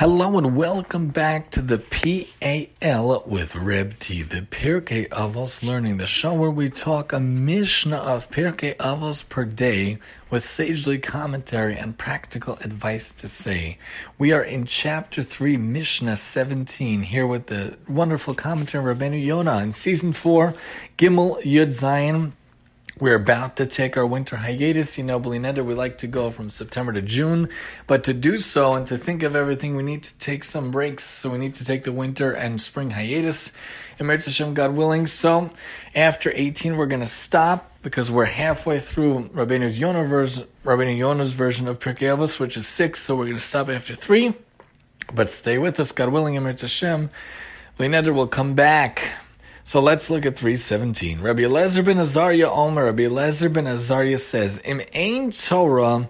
Hello and welcome back to the PAL with Reb T, the Pirkei Avos Learning, the show where we talk a Mishnah of Pirkei Avos per day with sagely commentary and practical advice to say. We are in chapter 3, Mishnah 17, here with the wonderful commentary of Rabbeinu Yonah in season 4, Gimel Yud Zayin, we're about to take our winter hiatus. You know, Neder, we like to go from September to June, but to do so and to think of everything, we need to take some breaks. So we need to take the winter and spring hiatus. Im Yirtzeh Hashem, God willing. So after 18, we're going to stop because we're halfway through Rabbeinu version, Rabbeinu Yonah's version of Pirkei Avos, which is six. So we're going to stop after three. But stay with us, God willing, Im Yirtzeh Hashem. Neder will come back so let's look at 317. Rabbi Eliezer ben Azariah Omer, Rabbi Eliezer ben Azariah says, Im ein Torah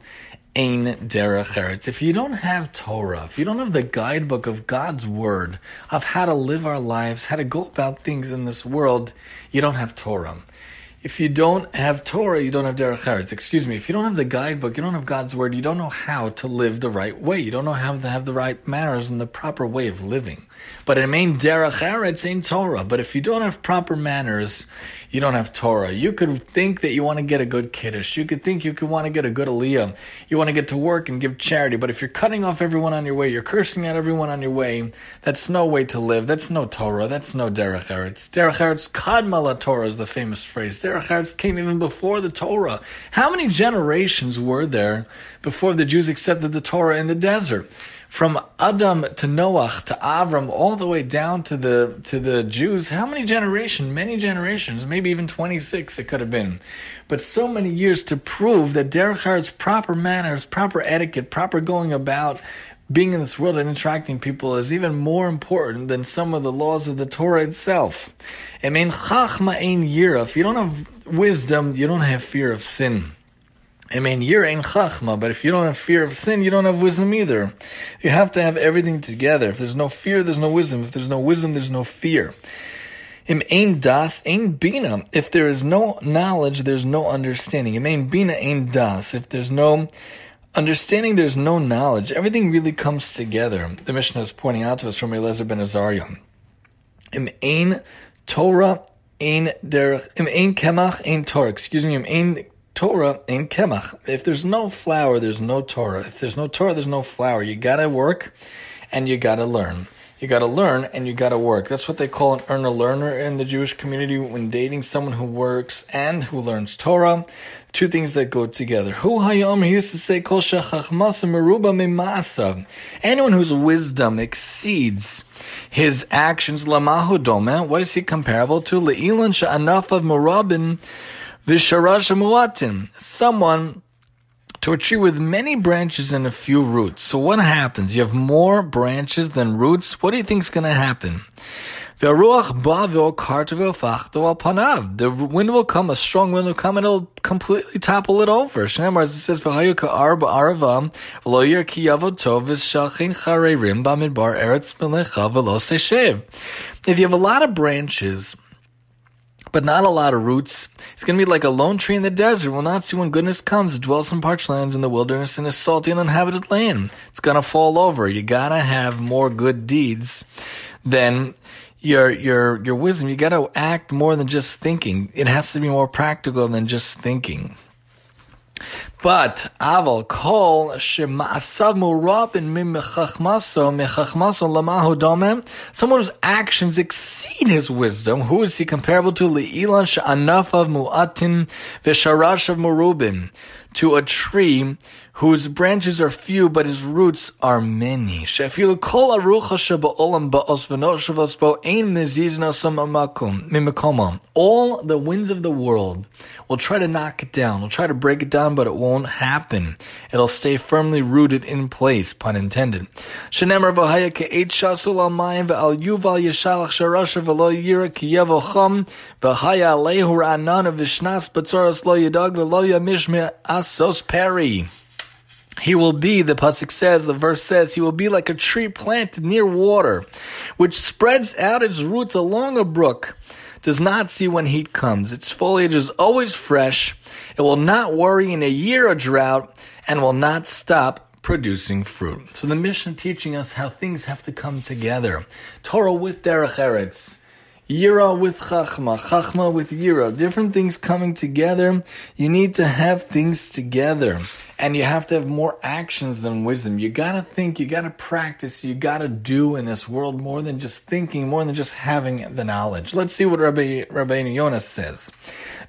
ein derech eretz. If you don't have Torah, if you don't have the guidebook of God's word of how to live our lives, how to go about things in this world, you don't have Torah. If you don't have Torah, you don't have Derech Eretz. Excuse me. If you don't have the guidebook, you don't have God's word, you don't know how to live the right way. You don't know how to have the right manners and the proper way of living. But it mean derech eretz in Torah. But if you don't have proper manners, you don't have Torah. You could think that you want to get a good kiddush. You could think you could want to get a good aliyah. You want to get to work and give charity. But if you're cutting off everyone on your way, you're cursing at everyone on your way, that's no way to live. That's no Torah. That's no derech eretz. Derech eretz kadmala Torah is the famous phrase. Derech eretz came even before the Torah. How many generations were there before the Jews accepted the Torah in the desert? From Adam to Noach to Avram, all the way down to the to the Jews. How many generations? Many generations, maybe even twenty six. It could have been, but so many years to prove that Derech proper manners, proper etiquette, proper going about being in this world and interacting people is even more important than some of the laws of the Torah itself. I mean, chachma ein yira. If you don't have wisdom, you don't have fear of sin. I mean, you're in chachma, but if you don't have fear of sin, you don't have wisdom either. You have to have everything together. If there's no fear, there's no wisdom. If there's no wisdom, there's no fear. Im ein das, ein bina. If there is no knowledge, there's no understanding. Im ein bina, ein das. If there's no understanding, there's no knowledge. Everything really comes together. The Mishnah is pointing out to us from Elazar ben Azariah. Im ein Torah, ein derech, im ein kemach, ein Torah. Excuse me, im ein Torah in Kemach. If there's no flour, there's no Torah. If there's no Torah, there's no flour. You gotta work and you gotta learn. You gotta learn and you gotta work. That's what they call an earner learner in the Jewish community when dating someone who works and who learns Torah. Two things that go together. Hu hayom he used to say kol meruba. Anyone whose wisdom exceeds his actions lamahu dome. What is he comparable to? Leilan sha'anaf of merubin Visharash muatin, someone to a tree with many branches and a few roots. So what happens? You have more branches than roots. What do you think is going to happen? The wind will come, a strong wind will come, and it'll completely topple it over. Shnemar, it says, If you have a lot of branches, but not a lot of roots. It's going to be like a lone tree in the desert. Will not see when goodness comes. It dwells in parched lands in the wilderness in a salty and uninhabited land. It's going to fall over. You got to have more good deeds than your your your wisdom. You got to act more than just thinking. It has to be more practical than just thinking. But aval kol shemaasav domem. Someone whose actions exceed his wisdom. Who is he comparable to? Leilan she'anaf of mu'atin v'sharash of murubin. To a tree whose branches are few, but his roots are many. All the winds of the world will try to knock it down, will try to break it down, but it won't happen. It'll stay firmly rooted in place, pun intended. peri. He will be, the Pasuk says, the verse says, he will be like a tree planted near water, which spreads out its roots along a brook, does not see when heat comes. Its foliage is always fresh. It will not worry in a year of drought and will not stop producing fruit. So the Mishnah teaching us how things have to come together. Torah with derech eretz. Yira with Chachma, Chachma with Yira, different things coming together. You need to have things together. And you have to have more actions than wisdom. You gotta think, you gotta practice, you gotta do in this world more than just thinking, more than just having the knowledge. Let's see what Rabbi, Rabbi Yonas says.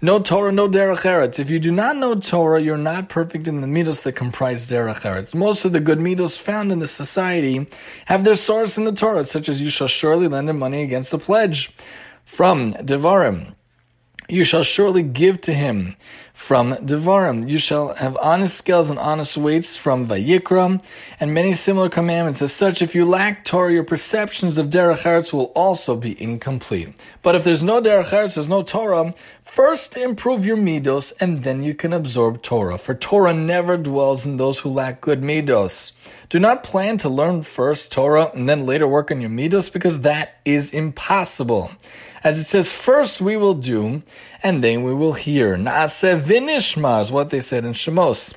No Torah, no Derech Eretz. If you do not know Torah, you're not perfect in the midos that comprise Derech Eretz. Most of the good midos found in the society have their source in the Torah, such as you shall surely lend him money against a pledge from Devarim. You shall surely give to him from Devarim. You shall have honest scales and honest weights from Vayikra, and many similar commandments. As such, if you lack Torah, your perceptions of Derech Eretz will also be incomplete. But if there's no Derech Eretz, there's no Torah, first improve your midos, and then you can absorb Torah. For Torah never dwells in those who lack good midos. Do not plan to learn first Torah and then later work on your midos, because that is impossible. As it says, first we will do, and then we will hear. Naaseh vinishma is what they said in Shemos,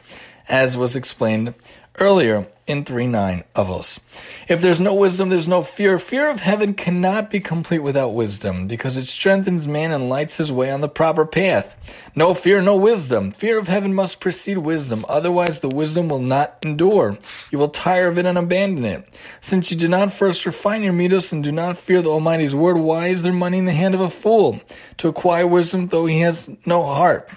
as was explained earlier in 3.9 Avos. If there's no wisdom, there's no fear. Fear of heaven cannot be complete without wisdom, because it strengthens man and lights his way on the proper path. No fear, no wisdom. Fear of heaven must precede wisdom, otherwise the wisdom will not endure. You will tire of it and abandon it. Since you do not first refine your midos and do not fear the Almighty's word, why is there money in the hand of a fool? To acquire wisdom, though he has no heart.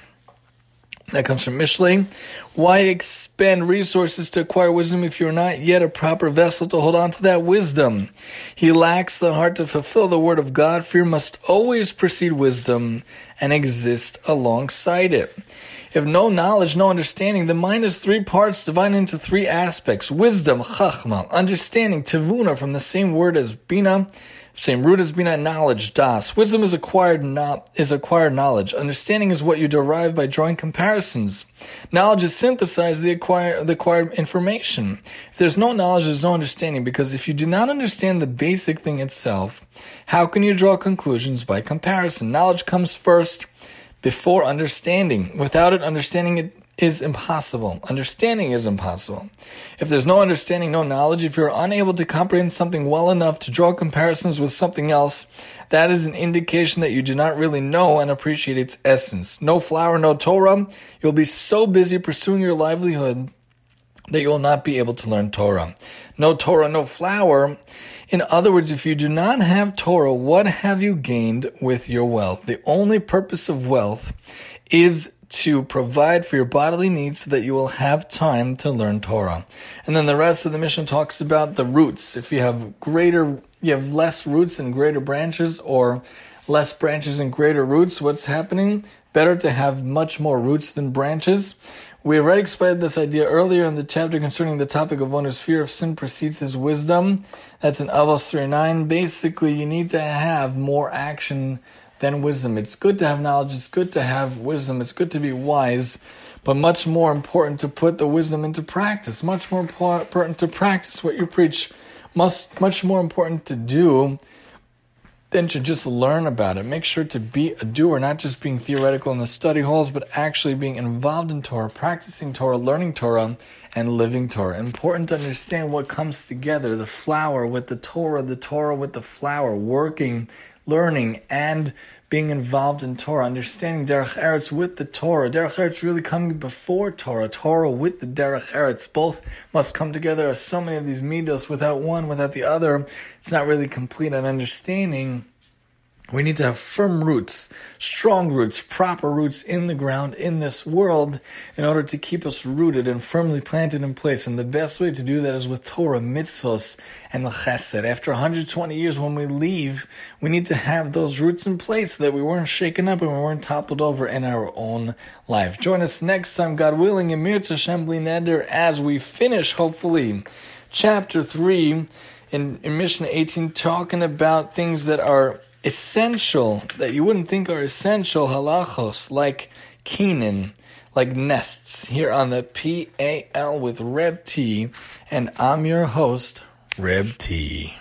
That comes from Mishlei. Why expend resources to acquire wisdom if you're not yet a proper vessel to hold on to that wisdom? He lacks the heart to fulfill the word of God. Fear must always precede wisdom and exist alongside it. If no knowledge, no understanding, the mind is three parts divided into three aspects. Wisdom, chachma, understanding, tivuna, from the same word as bina, same root as bina, knowledge, das. Wisdom is acquired, not, is acquired knowledge. Understanding is what you derive by drawing comparisons. Knowledge is synthesized the acquired, the acquired information. If there's no knowledge, there's no understanding, because if you do not understand the basic thing itself, how can you draw conclusions by comparison? Knowledge comes first before understanding. Without it, understanding it is impossible. Understanding is impossible. If there's no understanding, no knowledge, if you're unable to comprehend something well enough to draw comparisons with something else, that is an indication that you do not really know and appreciate its essence. No flour, no Torah. You'll be so busy pursuing your livelihood that you will not be able to learn Torah. No Torah, no flour. In other words, if you do not have Torah, what have you gained with your wealth? The only purpose of wealth is to provide for your bodily needs so that you will have time to learn Torah. And then the rest of the Mishnah talks about the roots. If you have greater, you have less roots and greater branches or less branches and greater roots, what's happening? Better to have much more roots than branches. We already explained this idea earlier in the chapter concerning the topic of one whose fear of sin precedes his wisdom. That's in Avos 3.9. Basically, you need to have more action than wisdom. It's good to have knowledge, it's good to have wisdom, it's good to be wise, but much more important to put the wisdom into practice. Much more important to practice what you preach. Much, much more important to do than to just learn about it. Make sure to be a doer, not just being theoretical in the study halls, but actually being involved in Torah, practicing Torah, learning Torah, and living Torah. Important to understand what comes together the flour with the Torah, the Torah with the flour, working learning and being involved in Torah, understanding Derech Eretz with the Torah. Derech Eretz really coming before Torah, Torah with the Derech Eretz. Both must come together as so many of these midos. Without one, without the other, it's not really complete. And understanding we need to have firm roots, strong roots, proper roots in the ground in this world in order to keep us rooted and firmly planted in place. And the best way to do that is with Torah, mitzvahs, and chesed. After 120 years, when we leave, we need to have those roots in place so that we weren't shaken up and we weren't toppled over in our own life. Join us next time, God willing, Im Yirtzeh Hashem Neder, as we finish, hopefully, chapter 3 in, in Mishnah 18, talking about things that are essential that you wouldn't think are essential halachos like Kinnin, like nests here on the PAL with Reb T, and I'm your host, Reb T.